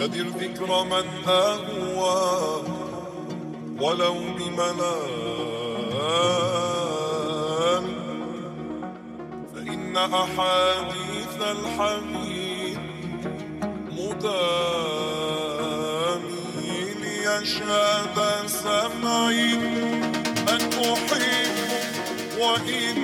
أدر ذكر من أهوى ولو بملام. فإن أحاديث الحبيب مدامي ليشهد سمعي أن أحب وإن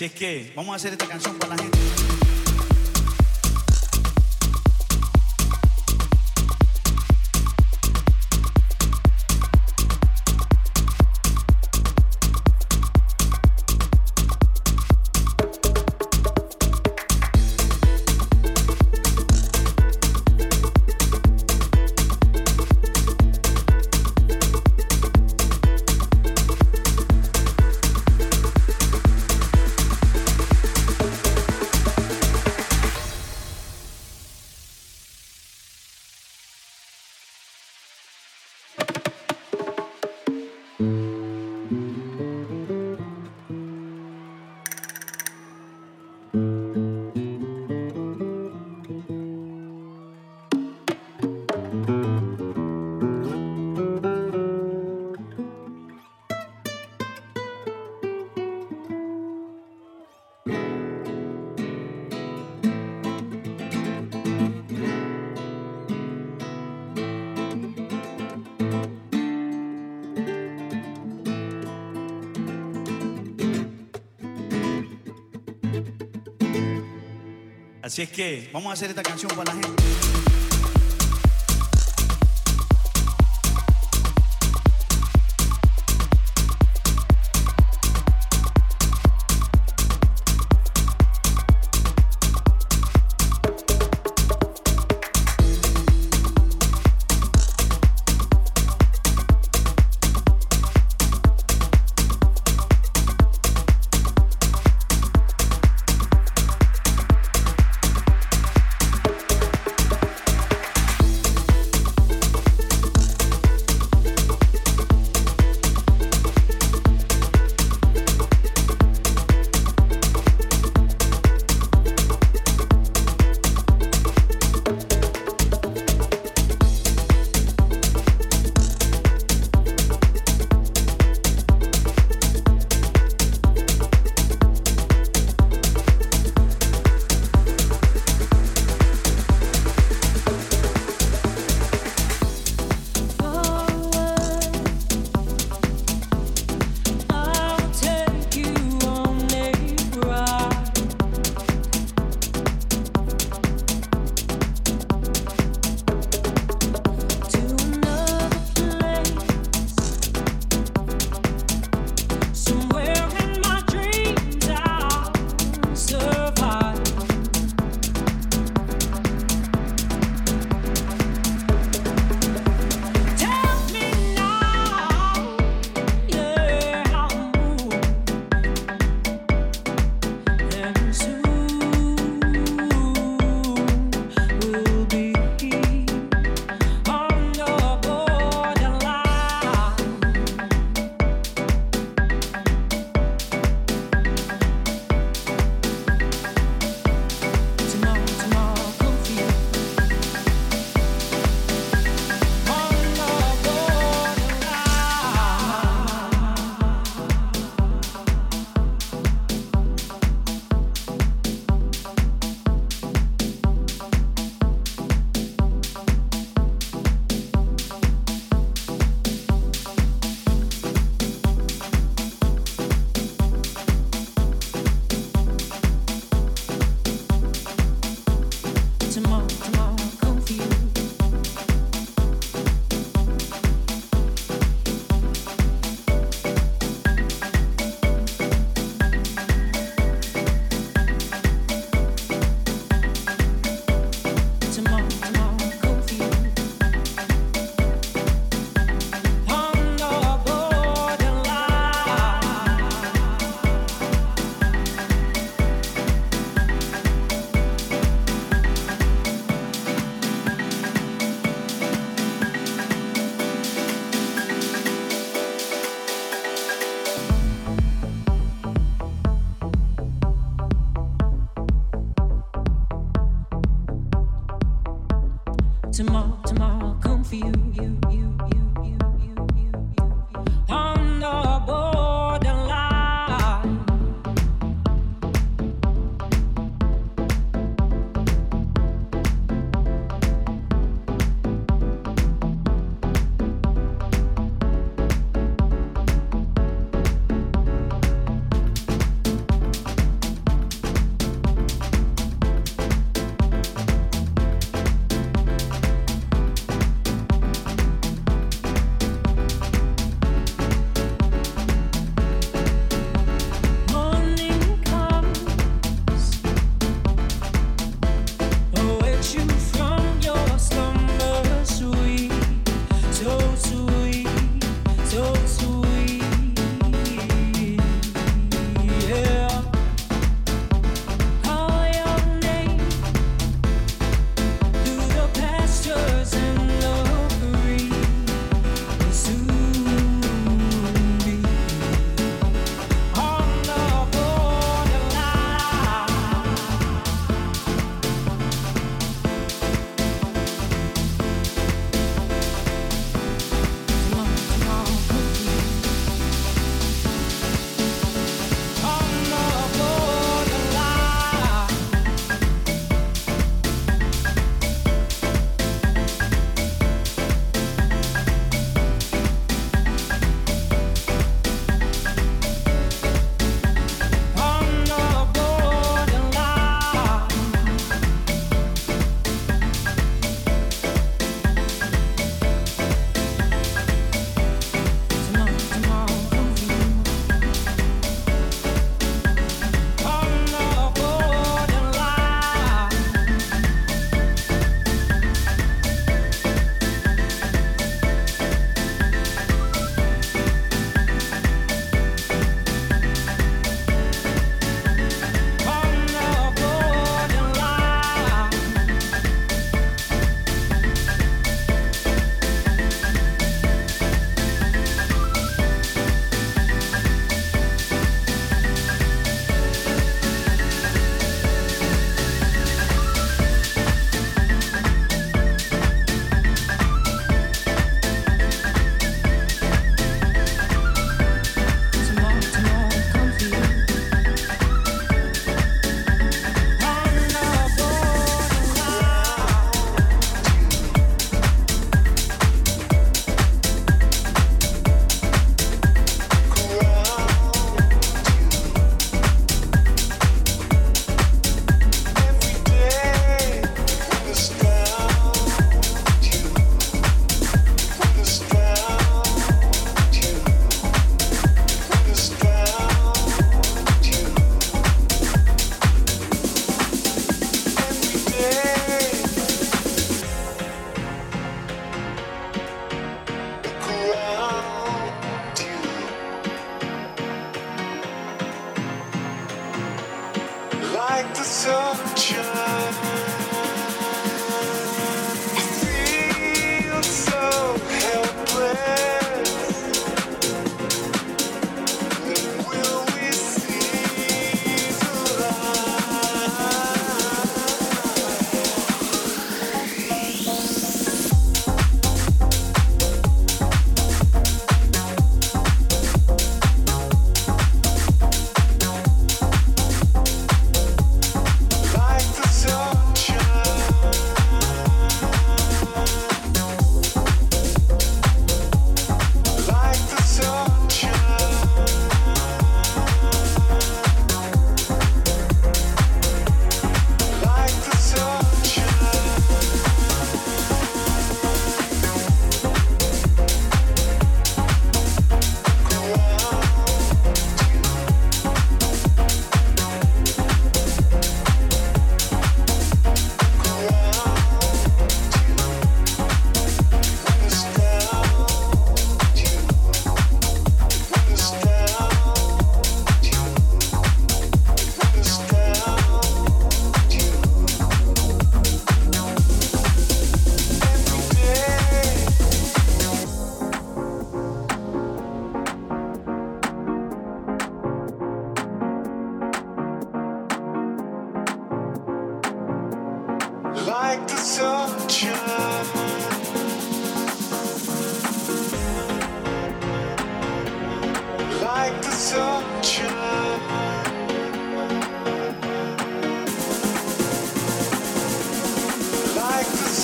Así es que vamos a hacer esta canción Así es que vamos a hacer esta canción para la gente.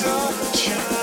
Will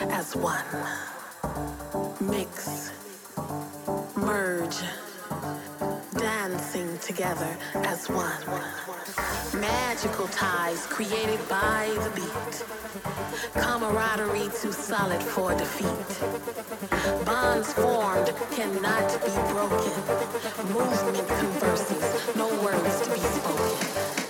as one. Mix. Merge. Dancing together as one. Magical ties created by the beat. Camaraderie too solid for defeat. Bonds formed cannot be broken. Movement converses, no words to be spoken.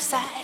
side.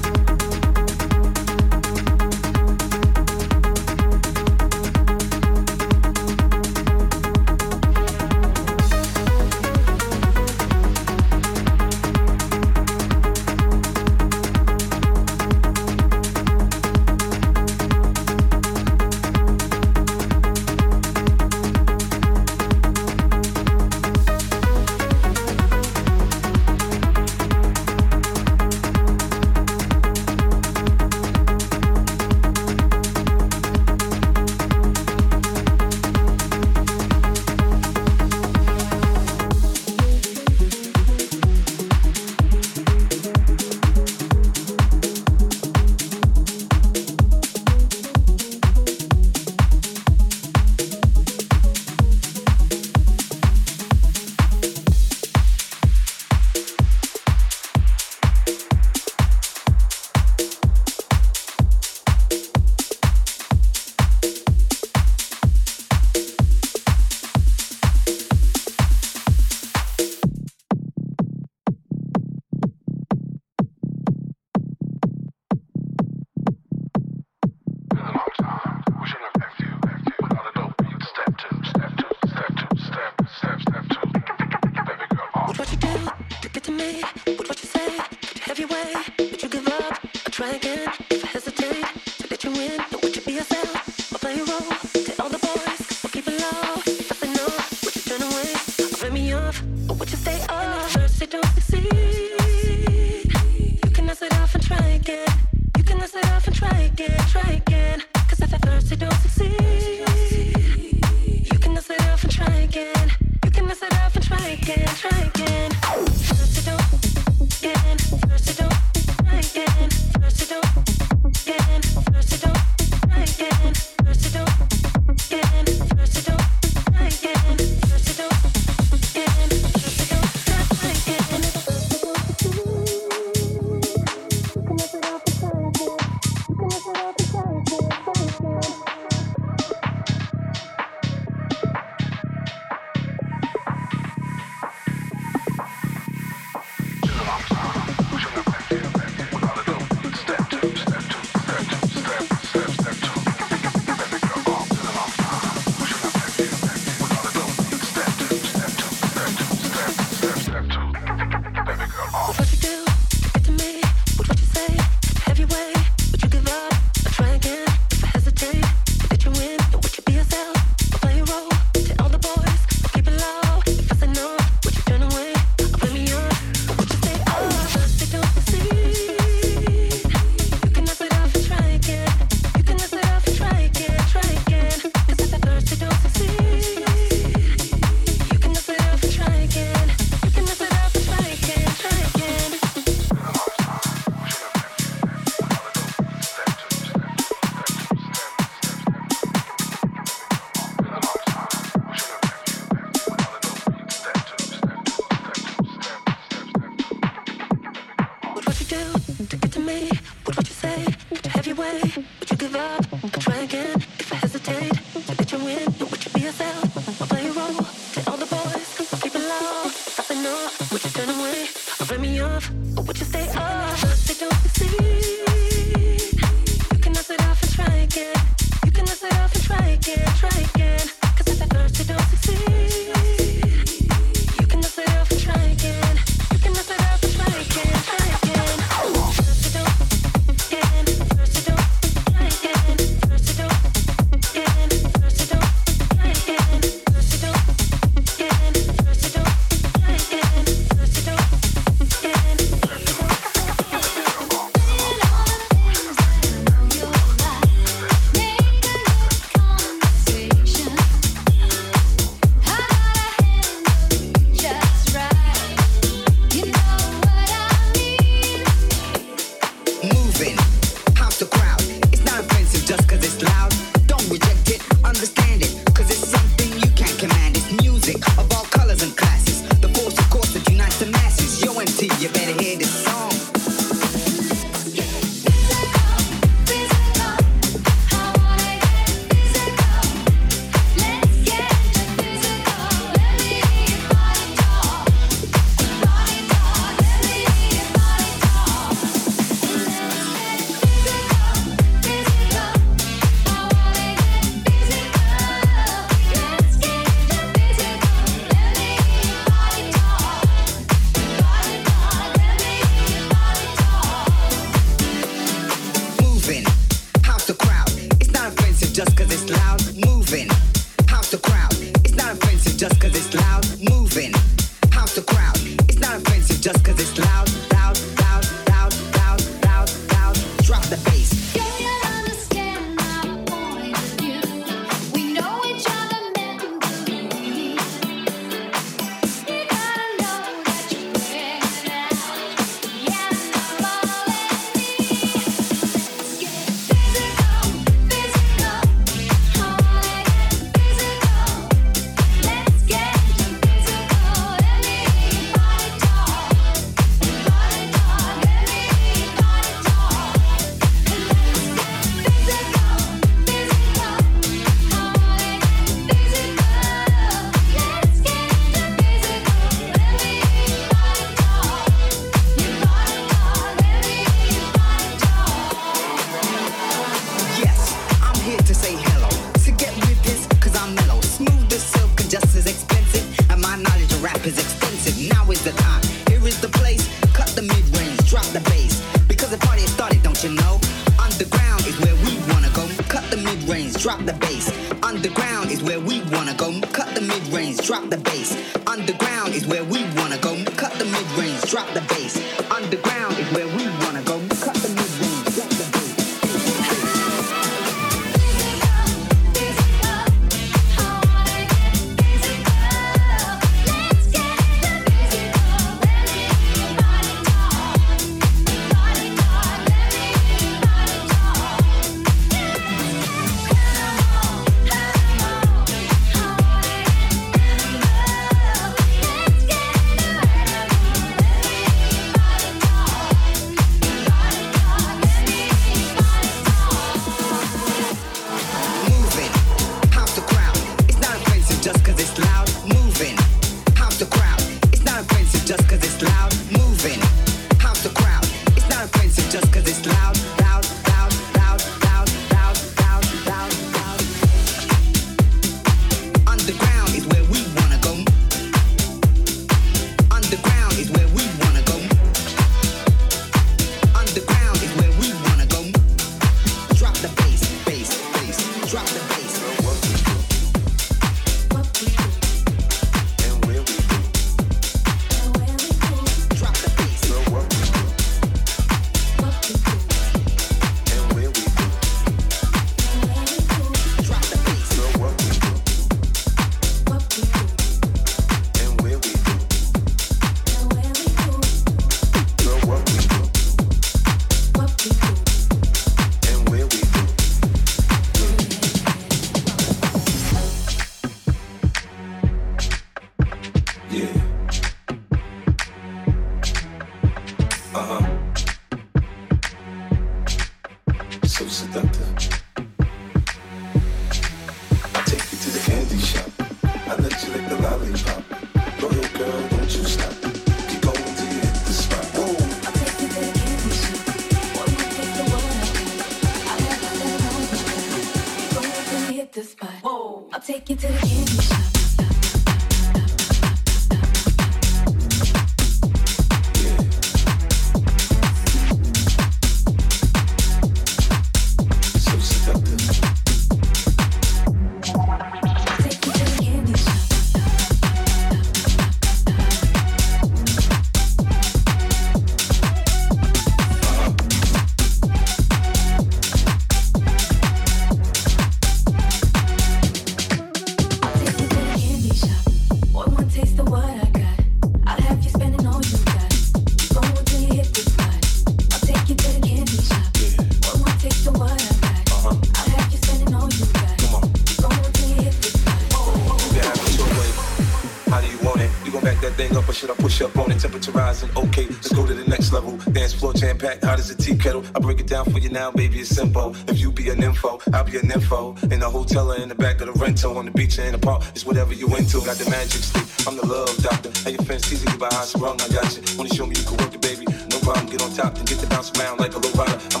Now, baby, it's simple. If you be an info, I'll be an info. In the hotel or in the back of the rental, on the beach or in the park, it's whatever you into. Got the magic stick, I'm the love doctor. Hey, your friends teasing you about how sprung, I got you. Wanna show me you can work it, baby? No problem, get on top and get the bounce around like a low rider. I'm